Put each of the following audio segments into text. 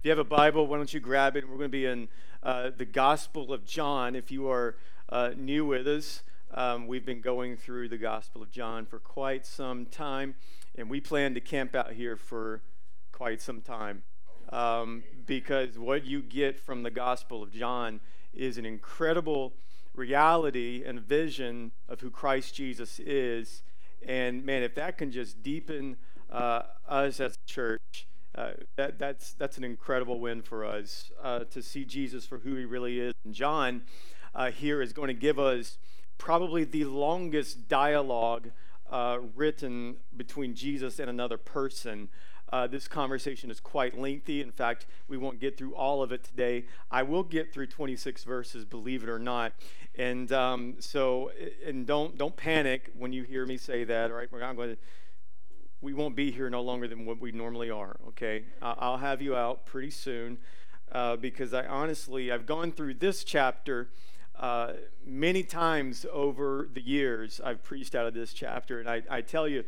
If you have a Bible, why don't you grab it? We're going to be in uh, the Gospel of John. If you are uh, new with us, um, we've been going through the Gospel of John for quite some time, and we plan to camp out here for quite some time um, because what you get from the Gospel of John is an incredible reality and vision of who Christ Jesus is. And man, if that can just deepen uh, us as a church, uh, that, that's, that's an incredible win for us uh, to see Jesus for who he really is. And John uh, here is going to give us probably the longest dialogue uh, written between Jesus and another person. Uh, this conversation is quite lengthy. In fact, we won't get through all of it today. I will get through 26 verses, believe it or not. And um, so, and don't don't panic when you hear me say that. All right, we're not going to we won't be here no longer than what we normally are, okay? I'll have you out pretty soon uh, because I honestly, I've gone through this chapter uh, many times over the years. I've preached out of this chapter, and I, I tell you,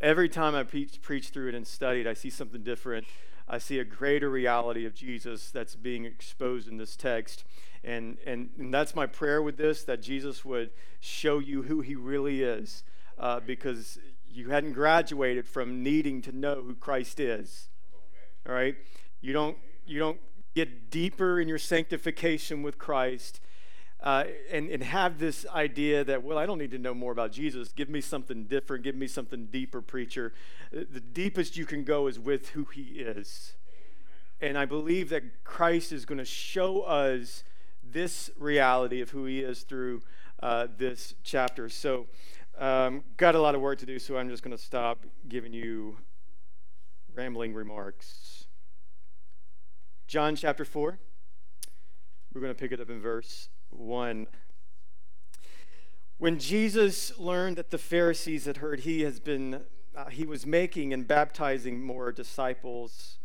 every time I preach, preach through it and studied, I see something different. I see a greater reality of Jesus that's being exposed in this text. And, and, and that's my prayer with this that Jesus would show you who he really is. Uh, because you hadn't graduated from needing to know who Christ is. All right? You don't you don't get deeper in your sanctification with Christ uh, and, and have this idea that, well, I don't need to know more about Jesus. Give me something different. Give me something deeper, preacher. Uh, the deepest you can go is with who he is. And I believe that Christ is going to show us this reality of who he is through uh, this chapter. So, um, got a lot of work to do, so I'm just going to stop giving you rambling remarks. John chapter 4. We're going to pick it up in verse 1. When Jesus learned that the Pharisees had heard he has been uh, he was making and baptizing more disciples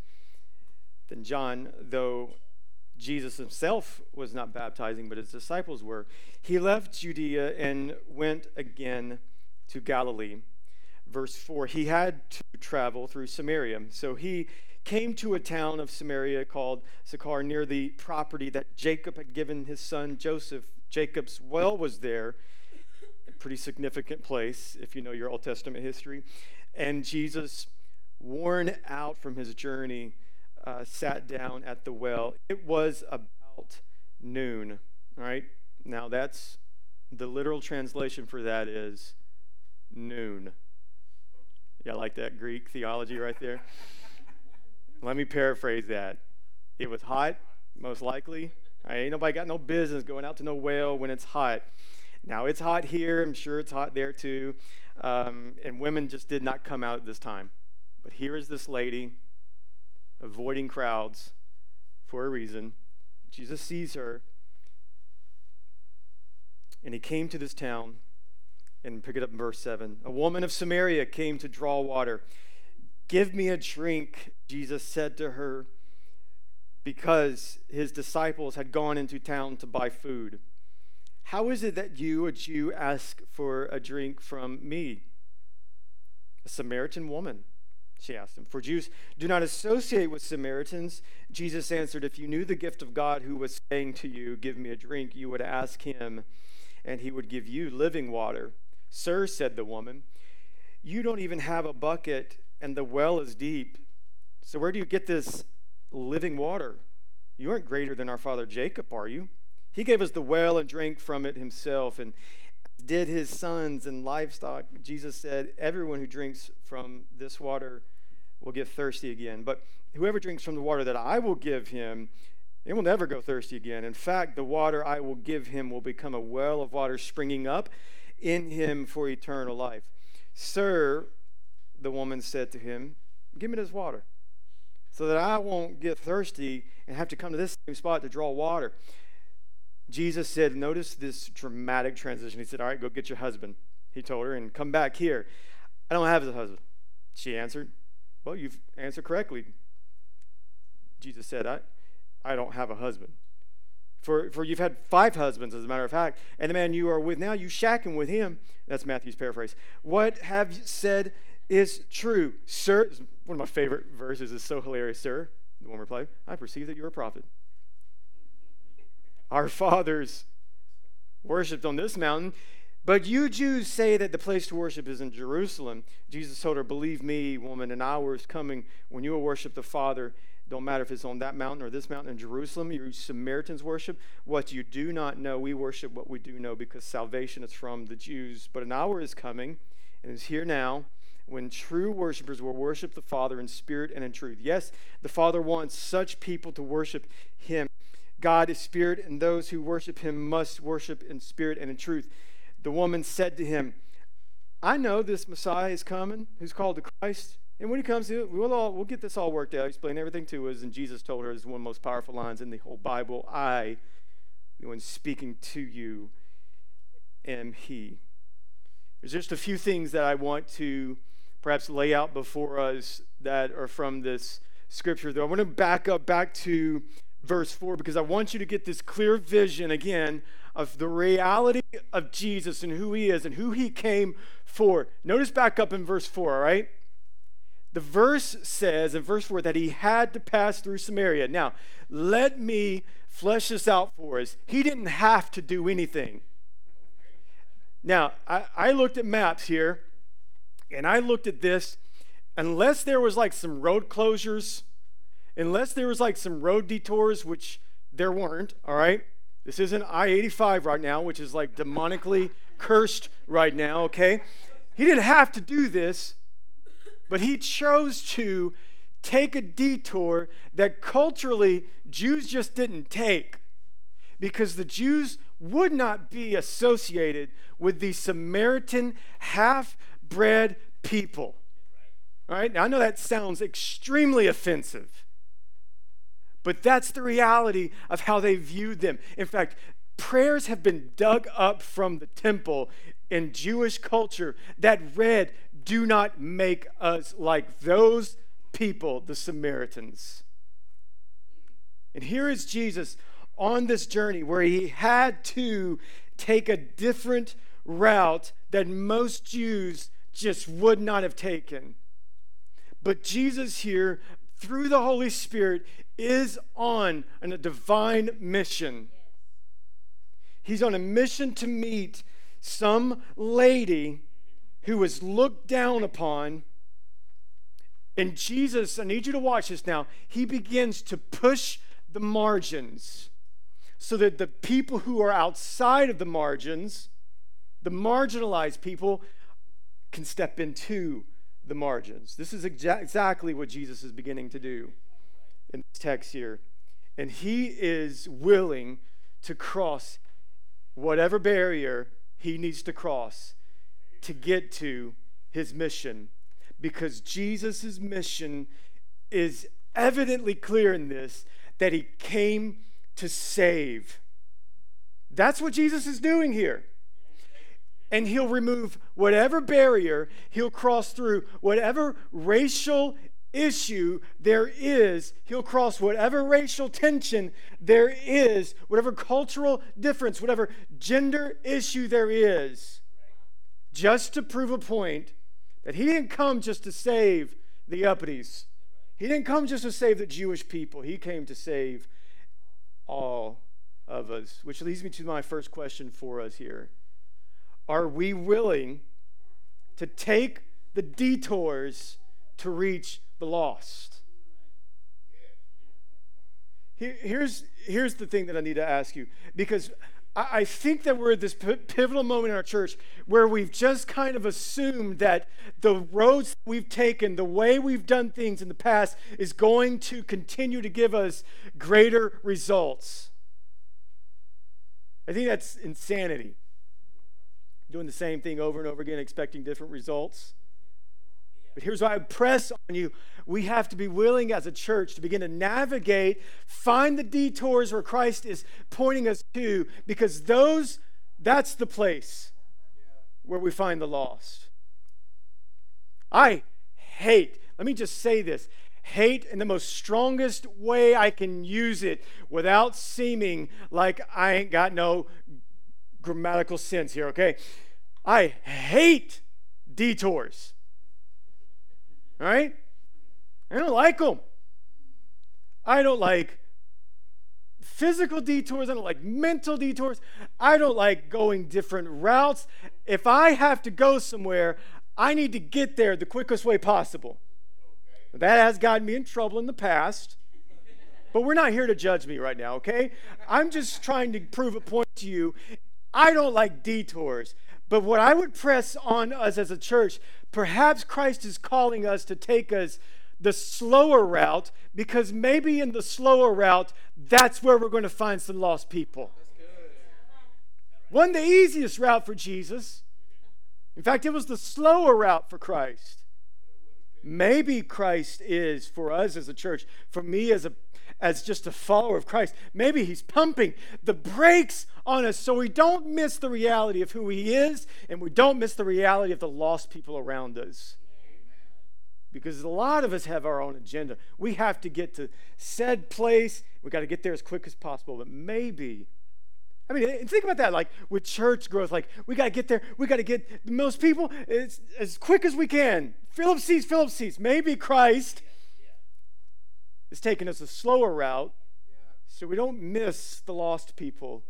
than John, though Jesus himself was not baptizing, but his disciples were. He left Judea and went again to Galilee. Verse 4 He had to travel through Samaria. So he came to a town of Samaria called Sychar near the property that Jacob had given his son Joseph. Jacob's well was there, a pretty significant place if you know your Old Testament history. And Jesus, worn out from his journey, uh, sat down at the well. It was about noon. All right. Now that's the literal translation for that is noon. Yeah, like that Greek theology right there. Let me paraphrase that. It was hot, most likely. Right, ain't nobody got no business going out to no well when it's hot. Now it's hot here. I'm sure it's hot there too. Um, and women just did not come out at this time. But here is this lady avoiding crowds for a reason. Jesus sees her, and he came to this town, and pick it up in verse 7. A woman of Samaria came to draw water. Give me a drink, Jesus said to her, because his disciples had gone into town to buy food. How is it that you, a Jew, ask for a drink from me, a Samaritan woman? She asked him. For Jews do not associate with Samaritans. Jesus answered, If you knew the gift of God who was saying to you, Give me a drink, you would ask him, and he would give you living water. Sir, said the woman, you don't even have a bucket, and the well is deep. So where do you get this living water? You aren't greater than our father Jacob, are you? He gave us the well and drank from it himself, and did his sons and livestock. Jesus said, Everyone who drinks from this water will get thirsty again. But whoever drinks from the water that I will give him, he will never go thirsty again. In fact, the water I will give him will become a well of water springing up in him for eternal life. Sir, the woman said to him, Give me this water so that I won't get thirsty and have to come to this same spot to draw water. Jesus said, Notice this dramatic transition. He said, All right, go get your husband. He told her, and come back here. I don't have a husband. She answered, well, you've answered correctly. Jesus said, I, I don't have a husband. For, for you've had five husbands, as a matter of fact, and the man you are with now, you shacking with him. That's Matthew's paraphrase. What have you said is true, sir. One of my favorite verses is so hilarious, sir. The woman replied, I perceive that you're a prophet. Our fathers worshipped on this mountain, but you Jews say that the place to worship is in Jerusalem. Jesus told her, Believe me, woman, an hour is coming when you will worship the Father. Don't matter if it's on that mountain or this mountain in Jerusalem. You Samaritans worship what you do not know. We worship what we do know because salvation is from the Jews. But an hour is coming and is here now when true worshipers will worship the Father in spirit and in truth. Yes, the Father wants such people to worship Him. God is spirit, and those who worship Him must worship in spirit and in truth. The woman said to him, I know this Messiah is coming, who's called the Christ. And when he comes, we'll, all, we'll get this all worked out, explain everything to us. And Jesus told her, is one of the most powerful lines in the whole Bible I, the one speaking to you, am He. There's just a few things that I want to perhaps lay out before us that are from this scripture, though. I want to back up back to verse 4 because I want you to get this clear vision again of the reality of Jesus and who he is and who he came for. Notice back up in verse 4, all right? The verse says in verse 4 that he had to pass through Samaria. Now, let me flesh this out for us. He didn't have to do anything. Now, I, I looked at maps here and I looked at this. Unless there was like some road closures, unless there was like some road detours, which there weren't, all right? This isn't I 85 right now, which is like demonically cursed right now, okay? He didn't have to do this, but he chose to take a detour that culturally Jews just didn't take because the Jews would not be associated with the Samaritan half bred people. All right, now I know that sounds extremely offensive. But that's the reality of how they viewed them. In fact, prayers have been dug up from the temple in Jewish culture that read, Do not make us like those people, the Samaritans. And here is Jesus on this journey where he had to take a different route that most Jews just would not have taken. But Jesus here, through the Holy Spirit, is on a divine mission. He's on a mission to meet some lady who was looked down upon. And Jesus, I need you to watch this now, he begins to push the margins so that the people who are outside of the margins, the marginalized people, can step into the margins. This is exa- exactly what Jesus is beginning to do in this text here. And he is willing to cross whatever barrier he needs to cross to get to his mission. Because Jesus' mission is evidently clear in this that he came to save. That's what Jesus is doing here. And he'll remove whatever barrier, he'll cross through whatever racial issue there is, he'll cross whatever racial tension there is, whatever cultural difference, whatever gender issue there is, just to prove a point that he didn't come just to save the uppities. He didn't come just to save the Jewish people. He came to save all of us. Which leads me to my first question for us here. Are we willing to take the detours to reach the lost. here's, here's the thing that I need to ask you because I, I think that we're at this pivotal moment in our church where we've just kind of assumed that the roads we've taken, the way we've done things in the past, is going to continue to give us greater results. I think that's insanity. Doing the same thing over and over again, expecting different results. But here's why I press on you. We have to be willing as a church to begin to navigate, find the detours where Christ is pointing us to, because those, that's the place where we find the lost. I hate, let me just say this hate in the most strongest way I can use it without seeming like I ain't got no grammatical sense here, okay? I hate detours. Right? I don't like them. I don't like physical detours. I don't like mental detours. I don't like going different routes. If I have to go somewhere, I need to get there the quickest way possible. That has gotten me in trouble in the past. But we're not here to judge me right now, okay? I'm just trying to prove a point to you. I don't like detours. But what I would press on us as a church, perhaps Christ is calling us to take us the slower route because maybe in the slower route, that's where we're going to find some lost people. One, the easiest route for Jesus. In fact, it was the slower route for Christ. Maybe Christ is for us as a church, for me as a as just a follower of Christ. Maybe he's pumping the brakes on us so we don't miss the reality of who he is and we don't miss the reality of the lost people around us. Because a lot of us have our own agenda. We have to get to said place. We got to get there as quick as possible. But maybe I mean, think about that. Like with church growth, like we got to get there. We got to get the most people as, as quick as we can. Philip sees, Philip sees. Maybe Christ is taking us a slower route so we don't miss the lost people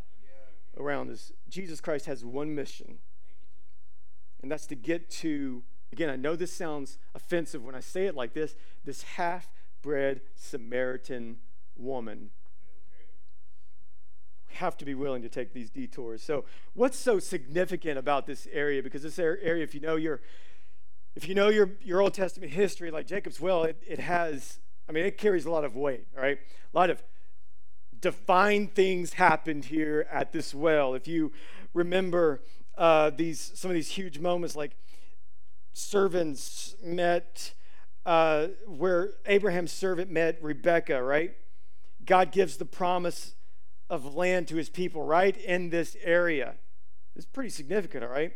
around us. Jesus Christ has one mission, and that's to get to, again, I know this sounds offensive when I say it like this, this half bred Samaritan woman. We have to be willing to take these detours. So, what's so significant about this area? Because this area, if you know your if you know your, your Old Testament history, like Jacob's well, it, it has I mean, it carries a lot of weight, right? A lot of divine things happened here at this well. If you remember uh, these some of these huge moments, like servants met, uh, where Abraham's servant met Rebecca, right? God gives the promise of land to his people right in this area. It's pretty significant, all right?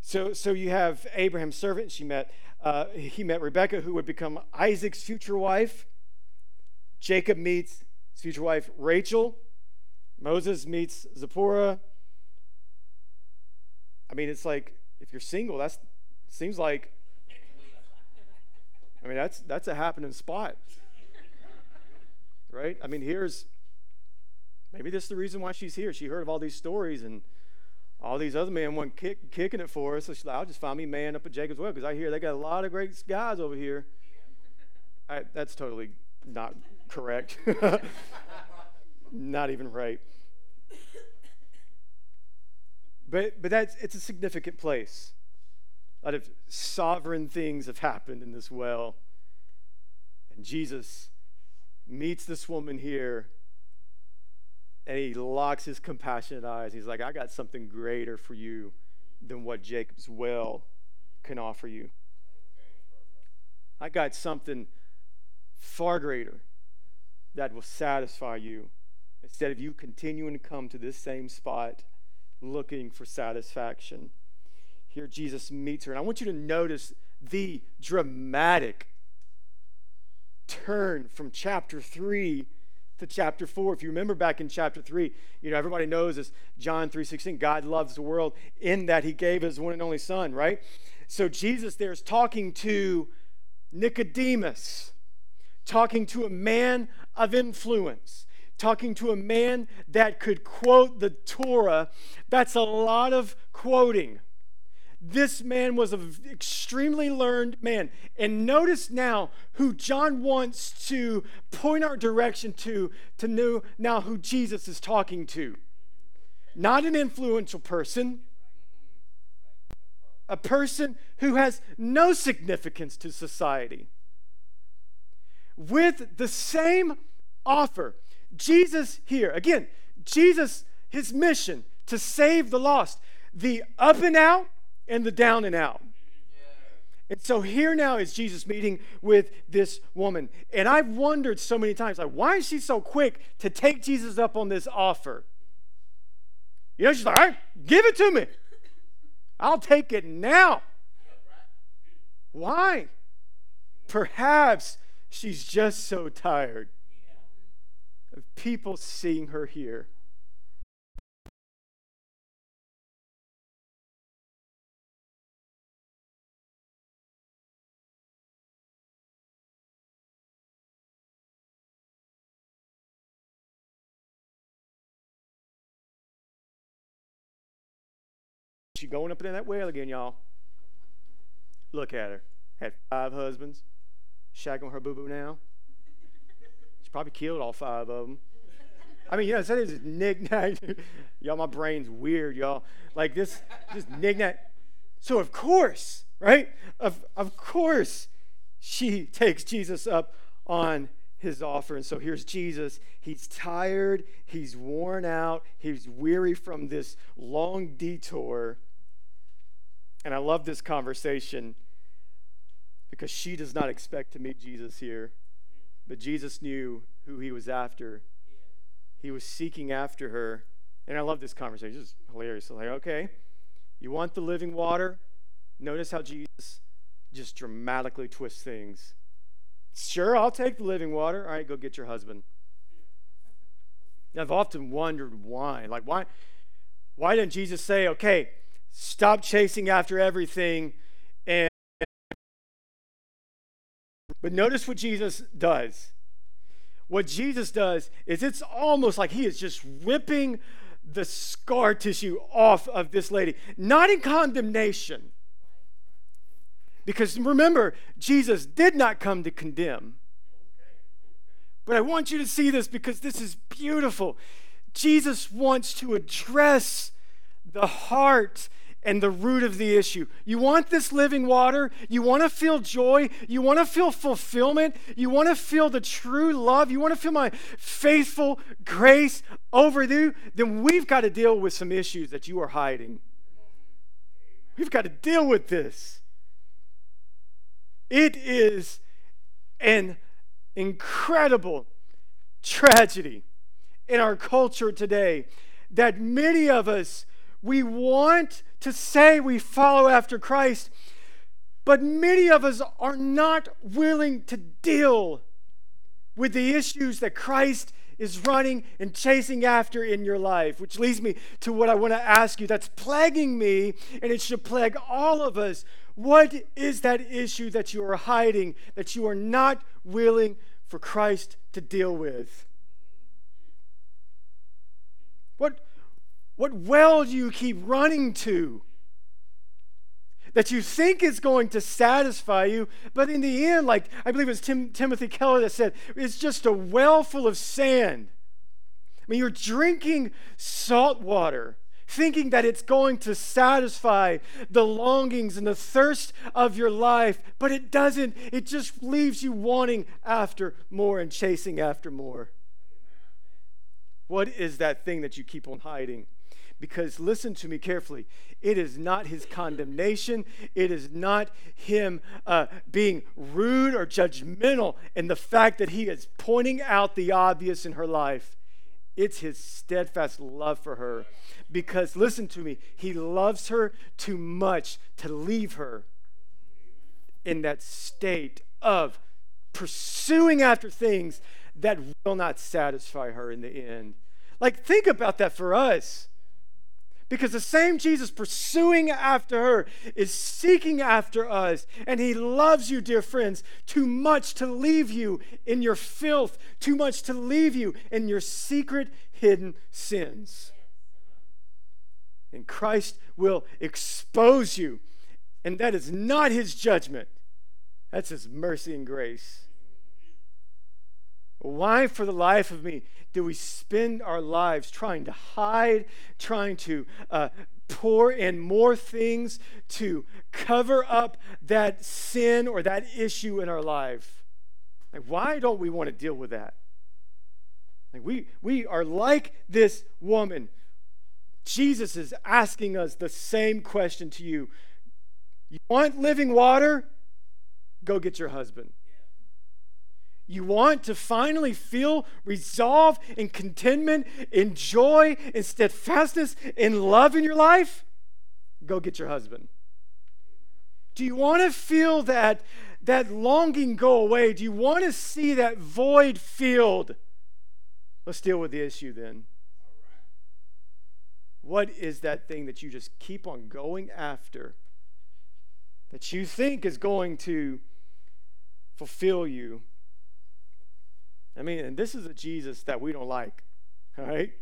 So, so you have Abraham's servant. She met uh, he met Rebecca, who would become Isaac's future wife. Jacob meets his future wife, Rachel. Moses meets Zipporah. I mean, it's like if you're single, that seems like. I mean, that's that's a happening spot, right? I mean, here's maybe this is the reason why she's here. She heard of all these stories and all these other men weren't kick, kicking it for us. So she's like, I'll just find me a man up at Jacob's Well because I hear they got a lot of great guys over here. I, that's totally not correct. not even right. But, but that's, it's a significant place. A lot of sovereign things have happened in this well. And Jesus meets this woman here and he locks his compassionate eyes. He's like, I got something greater for you than what Jacob's well can offer you. I got something far greater that will satisfy you instead of you continuing to come to this same spot looking for satisfaction. Here, Jesus meets her. And I want you to notice the dramatic turn from chapter 3 to chapter 4 if you remember back in chapter 3 you know everybody knows this john 3.16 god loves the world in that he gave his one and only son right? So jesus there is talking to nicodemus talking to a man of influence talking to a man that could quote the torah. That's a lot of quoting this man was an extremely learned man. And notice now who John wants to point our direction to, to know now who Jesus is talking to. Not an influential person, a person who has no significance to society. With the same offer, Jesus here, again, Jesus, his mission to save the lost, the up and out, and the down and out. And so here now is Jesus meeting with this woman. And I've wondered so many times, like, why is she so quick to take Jesus up on this offer? You know, she's like, all right, give it to me. I'll take it now. Why? Perhaps she's just so tired of people seeing her here She going up in that well again, y'all. Look at her. Had five husbands. Shagging her boo boo now. She probably killed all five of them. I mean, you know, that is knick-knack. y'all, my brain's weird, y'all. Like this, just knick-knack. So of course, right? Of, of course, she takes Jesus up on his offer. And so here's Jesus. He's tired, he's worn out, he's weary from this long detour. And I love this conversation because she does not expect to meet Jesus here. But Jesus knew who he was after. He was seeking after her. And I love this conversation. It's hilarious. Like, okay, you want the living water? Notice how Jesus just dramatically twists things. Sure, I'll take the living water. All right, go get your husband. I've often wondered why. Like, why, why didn't Jesus say, okay, stop chasing after everything and but notice what Jesus does. What Jesus does is it's almost like he is just ripping the scar tissue off of this lady, not in condemnation. Because remember, Jesus did not come to condemn. But I want you to see this because this is beautiful. Jesus wants to address the heart and the root of the issue. You want this living water? You want to feel joy? You want to feel fulfillment? You want to feel the true love? You want to feel my faithful grace over you? Then we've got to deal with some issues that you are hiding. We've got to deal with this. It is an incredible tragedy in our culture today that many of us we want to say we follow after Christ, but many of us are not willing to deal with the issues that Christ is running and chasing after in your life, which leads me to what I want to ask you that's plaguing me, and it should plague all of us. What is that issue that you are hiding, that you are not willing for Christ to deal with? What, what well do you keep running to? That you think is going to satisfy you, but in the end, like I believe it was Tim, Timothy Keller that said, it's just a well full of sand. I mean, you're drinking salt water, thinking that it's going to satisfy the longings and the thirst of your life, but it doesn't. It just leaves you wanting after more and chasing after more. What is that thing that you keep on hiding? Because listen to me carefully. It is not his condemnation. It is not him uh, being rude or judgmental in the fact that he is pointing out the obvious in her life. It's his steadfast love for her. Because listen to me, he loves her too much to leave her in that state of pursuing after things that will not satisfy her in the end. Like, think about that for us. Because the same Jesus pursuing after her is seeking after us. And he loves you, dear friends, too much to leave you in your filth, too much to leave you in your secret, hidden sins. And Christ will expose you. And that is not his judgment, that's his mercy and grace. Why, for the life of me, do we spend our lives trying to hide, trying to uh, pour in more things to cover up that sin or that issue in our life? Like, why don't we want to deal with that? Like we, we are like this woman. Jesus is asking us the same question to you. You want living water? Go get your husband. You want to finally feel resolve and contentment, in joy and steadfastness in love in your life? Go get your husband. Do you want to feel that, that longing go away? Do you want to see that void filled? Let's deal with the issue then. What is that thing that you just keep on going after that you think is going to fulfill you? I mean, and this is a Jesus that we don't like, all right?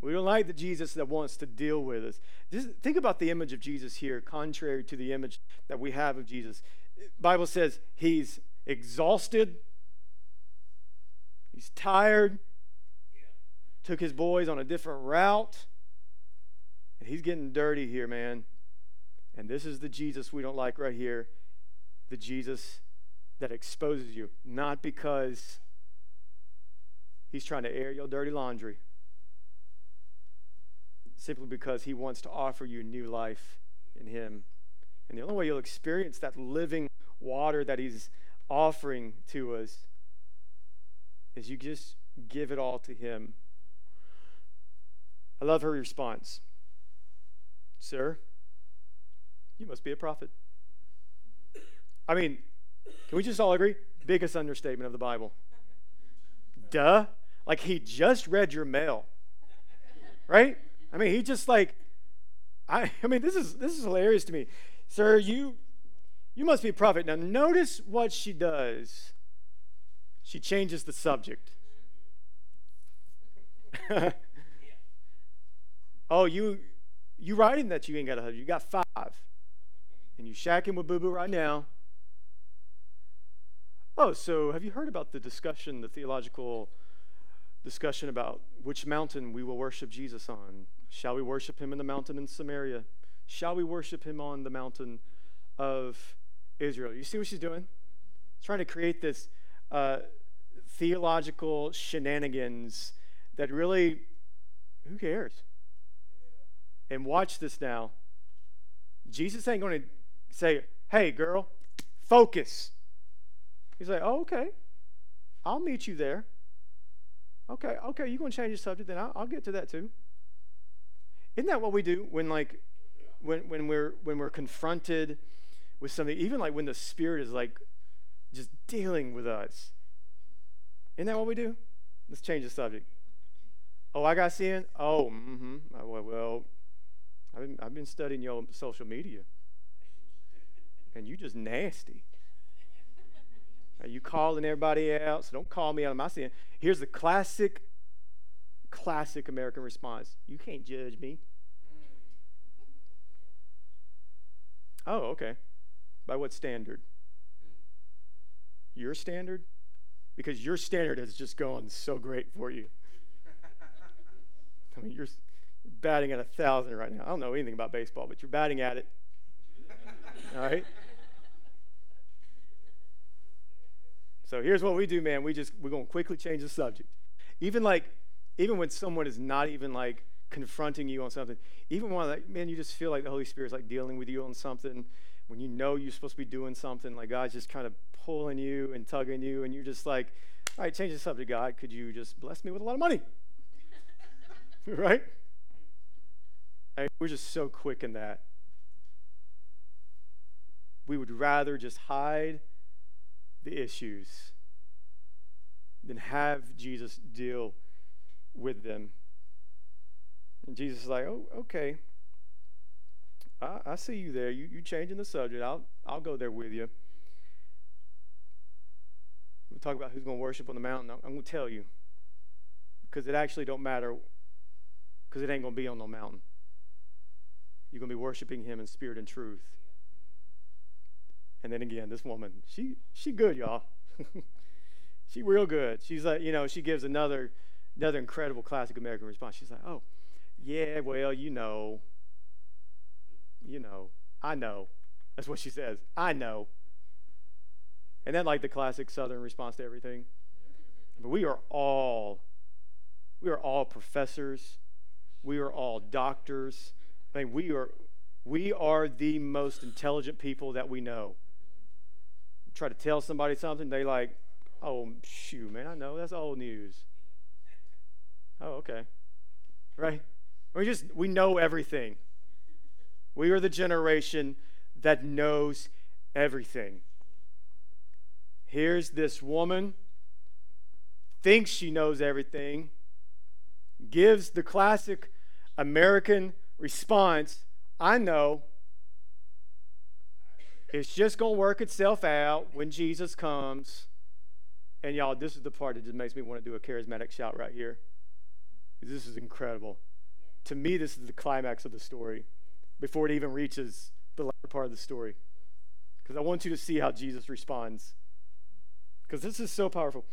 We don't like the Jesus that wants to deal with us. Just think about the image of Jesus here, contrary to the image that we have of Jesus. Bible says he's exhausted, he's tired, took his boys on a different route, and he's getting dirty here, man. And this is the Jesus we don't like right here the Jesus that exposes you, not because he's trying to air your dirty laundry simply because He wants to offer you new life in Him. And the only way you'll experience that living water that He's offering to us is you just give it all to Him. I love her response Sir, you must be a prophet. I mean, can we just all agree? Biggest understatement of the Bible. Duh. Like he just read your mail. Right? I mean, he just like, I, I mean, this is this is hilarious to me, sir. You, you must be a prophet. Now, notice what she does. She changes the subject. oh, you, you writing that you ain't got a husband? You got five, and you shacking with Boo Boo right now. Oh, so have you heard about the discussion, the theological discussion about which mountain we will worship Jesus on? Shall we worship him in the mountain in Samaria? Shall we worship him on the mountain of Israel? You see what she's doing? Trying to create this uh, theological shenanigans that really, who cares? And watch this now. Jesus ain't going to say, hey, girl, focus. He's like, oh, okay. I'll meet you there. Okay, okay, you're going to change the subject, then I'll, I'll get to that too. Isn't that what we do when like when when we're when we're confronted with something, even like when the spirit is like just dealing with us? Isn't that what we do? Let's change the subject. Oh, I got sin. Oh, mm-hmm. Well, well I've been, I've been studying your social media, and you just nasty. Are you calling everybody? So don't call me out of my sin. Here's the classic, classic American response: You can't judge me. Oh, okay. By what standard? Your standard? Because your standard has just gone so great for you. I mean, you're batting at a thousand right now. I don't know anything about baseball, but you're batting at it. All right? So here's what we do, man. We just we're gonna quickly change the subject. Even like, even when someone is not even like confronting you on something. Even when, like, man, you just feel like the Holy Spirit's like dealing with you on something. When you know you're supposed to be doing something, like God's just kind of pulling you and tugging you, and you're just like, all right, change the subject, God. Could you just bless me with a lot of money? right? I mean, we're just so quick in that. We would rather just hide the issues then have Jesus deal with them. And Jesus is like, oh, okay. I, I see you there. You, you changing the subject. I'll, I'll go there with you. We'll talk about who's going to worship on the mountain. I'm going to tell you. Because it actually don't matter. Because it ain't going to be on no mountain. You're going to be worshiping him in spirit and truth. And then again, this woman, she she good, y'all. she real good. She's like, you know, she gives another another incredible classic American response. She's like, oh, yeah, well, you know. You know. I know. That's what she says. I know. And then, like the classic Southern response to everything. But we are all, we are all professors. We are all doctors. I mean, we are, we are the most intelligent people that we know. Try to tell somebody something, they like, oh, shoot, man, I know. That's old news. Oh, okay. Right? We just we know everything. We are the generation that knows everything. Here's this woman thinks she knows everything, gives the classic American response, I know. It's just going to work itself out when Jesus comes. And y'all, this is the part that just makes me want to do a charismatic shout right here. This is incredible. To me, this is the climax of the story before it even reaches the latter part of the story. Because I want you to see how Jesus responds. Because this is so powerful.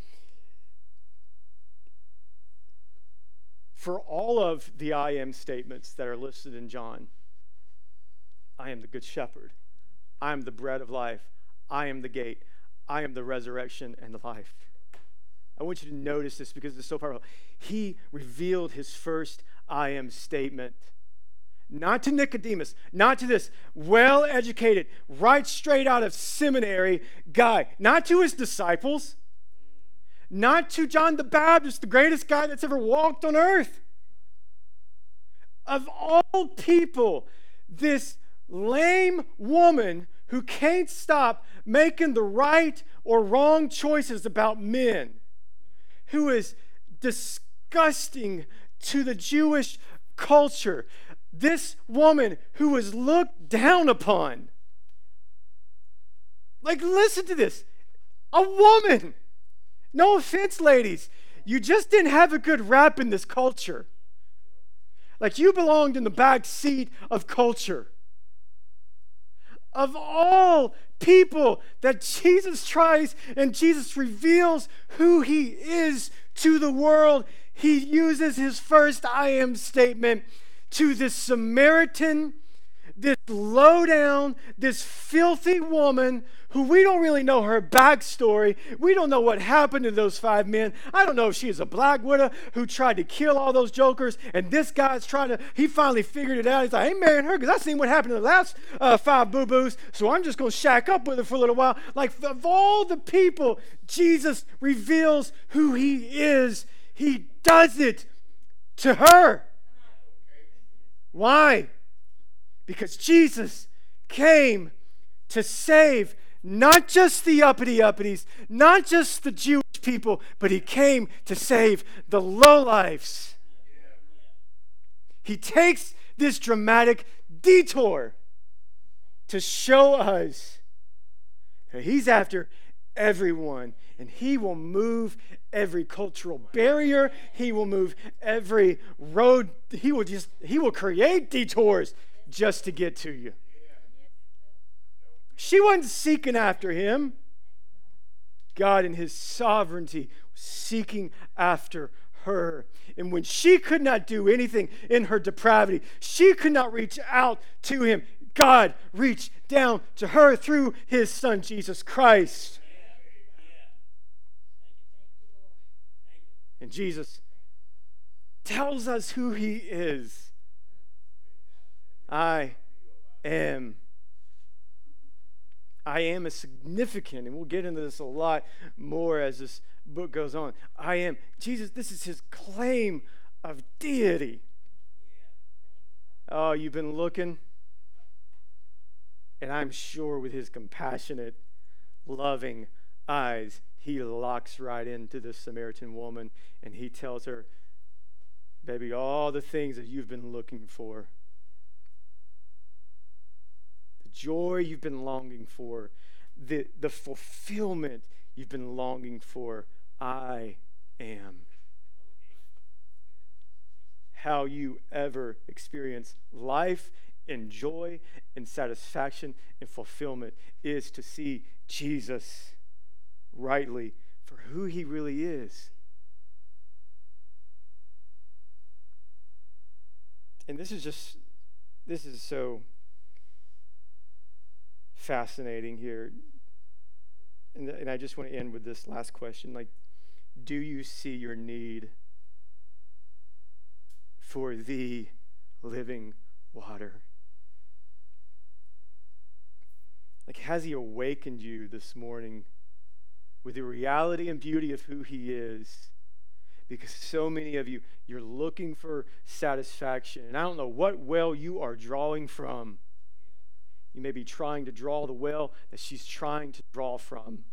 For all of the I am statements that are listed in John, I am the good shepherd. I am the bread of life. I am the gate. I am the resurrection and the life. I want you to notice this because it's so powerful. He revealed his first I am statement. Not to Nicodemus, not to this well educated, right straight out of seminary guy, not to his disciples, not to John the Baptist, the greatest guy that's ever walked on earth. Of all people, this lame woman who can't stop making the right or wrong choices about men, who is disgusting to the Jewish culture, this woman who was looked down upon. Like, listen to this a woman. No offense, ladies. You just didn't have a good rap in this culture. Like, you belonged in the back seat of culture of all people that Jesus tries and Jesus reveals who he is to the world, he uses his first I am statement to this Samaritan this low down, this filthy woman who we don't really know her backstory. We don't know what happened to those five men. I don't know if she she's a black widow who tried to kill all those jokers, and this guy's trying to, he finally figured it out. He's like, I ain't marrying her because I seen what happened to the last uh, five boo boos, so I'm just going to shack up with her for a little while. Like, of all the people, Jesus reveals who he is. He does it to her. Why? Because Jesus came to save not just the uppity uppities, not just the Jewish people, but he came to save the lowlifes. He takes this dramatic detour to show us that he's after everyone and he will move every cultural barrier he will move every road he will just he will create detours just to get to you. She wasn't seeking after him. God, in his sovereignty, was seeking after her. And when she could not do anything in her depravity, she could not reach out to him. God reached down to her through his son, Jesus Christ. And Jesus tells us who he is. I am. I am a significant, and we'll get into this a lot more as this book goes on. I am. Jesus, this is his claim of deity. Oh, you've been looking, and I'm sure with his compassionate, loving eyes, he locks right into this Samaritan woman and he tells her, Baby, all the things that you've been looking for joy you've been longing for, the, the fulfillment you've been longing for. I am. How you ever experience life and joy and satisfaction and fulfillment is to see Jesus rightly for who he really is. And this is just, this is so fascinating here. And, and I just want to end with this last question. Like, do you see your need for the living water? Like, has He awakened you this morning with the reality and beauty of who He is? Because so many of you, you're looking for satisfaction. And I don't know what well you are drawing from. You may be trying to draw the well that she's trying to draw from.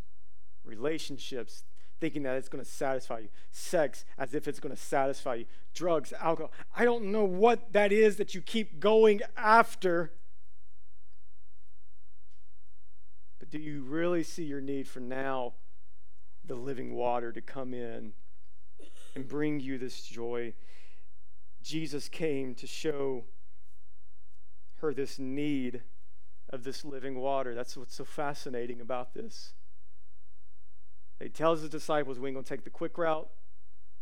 Relationships, thinking that it's going to satisfy you. Sex, as if it's going to satisfy you. Drugs, alcohol. I don't know what that is that you keep going after. But do you really see your need for now the living water to come in and bring you this joy? Jesus came to show her this need of this living water. That's what's so fascinating about this. He tells his disciples, We ain't going to take the quick route,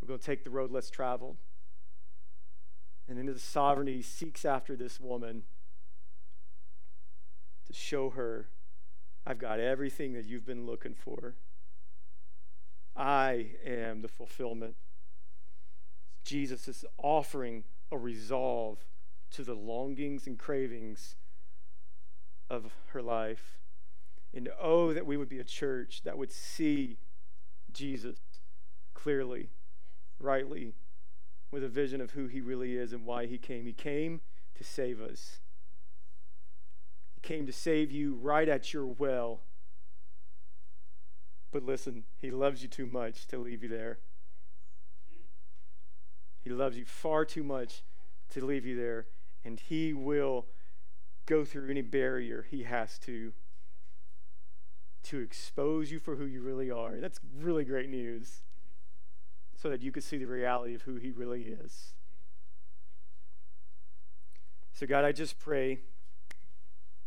we're going to take the road less traveled. And in his sovereignty, he seeks after this woman to show her, I've got everything that you've been looking for. I am the fulfillment. Jesus is offering a resolve to the longings and cravings of her life. And oh, that we would be a church that would see Jesus clearly, rightly, with a vision of who he really is and why he came. He came to save us. He came to save you right at your well. But listen, he loves you too much to leave you there. He loves you far too much to leave you there, and he will go through any barrier he has to to expose you for who you really are. That's really great news so that you could see the reality of who He really is. So, God, I just pray